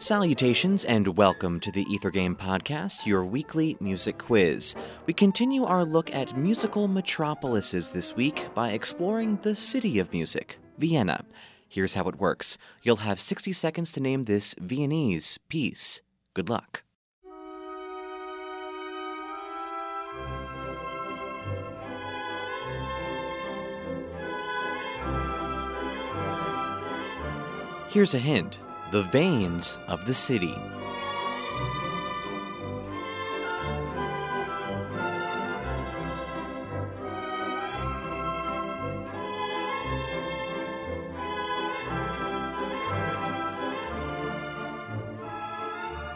Salutations and welcome to the Ether Game Podcast, your weekly music quiz. We continue our look at musical metropolises this week by exploring the city of music, Vienna. Here's how it works you'll have 60 seconds to name this Viennese piece. Good luck. Here's a hint the veins of the city.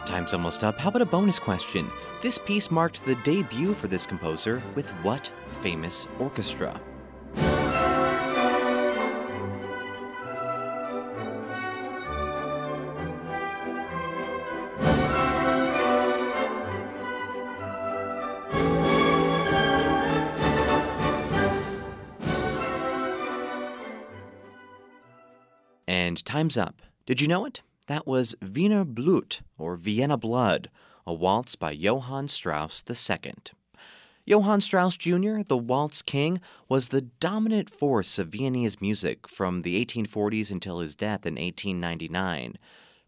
Time's almost up. How about a bonus question? This piece marked the debut for this composer with what famous orchestra? And time's up. Did you know it? That was Wiener Blut, or Vienna Blood, a waltz by Johann Strauss II. Johann Strauss Jr., the waltz king, was the dominant force of Viennese music from the 1840s until his death in 1899.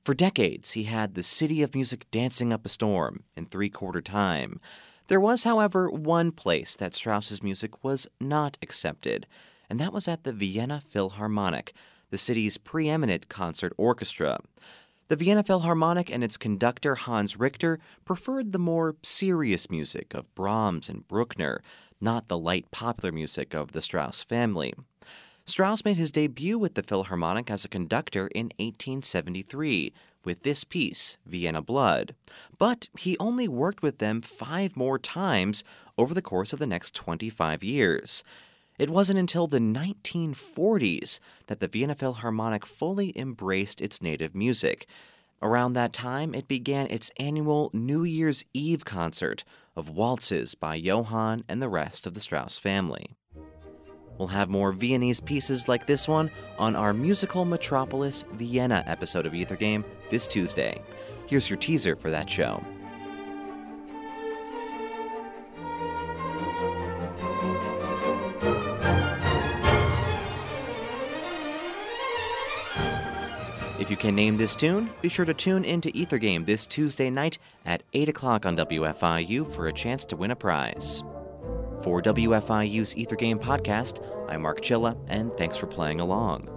For decades, he had the city of music dancing up a storm in three quarter time. There was, however, one place that Strauss's music was not accepted, and that was at the Vienna Philharmonic the city's preeminent concert orchestra. The Vienna Philharmonic and its conductor Hans Richter preferred the more serious music of Brahms and Bruckner, not the light popular music of the Strauss family. Strauss made his debut with the Philharmonic as a conductor in 1873 with this piece, Vienna Blood, but he only worked with them five more times over the course of the next 25 years. It wasn't until the 1940s that the Vienna Philharmonic fully embraced its native music. Around that time, it began its annual New Year's Eve concert of waltzes by Johann and the rest of the Strauss family. We'll have more Viennese pieces like this one on our musical metropolis Vienna episode of Ether Game this Tuesday. Here's your teaser for that show. If you can name this tune, be sure to tune into Ether Game this Tuesday night at 8 o'clock on WFIU for a chance to win a prize. For WFIU's Ether Game podcast, I'm Mark Chilla, and thanks for playing along.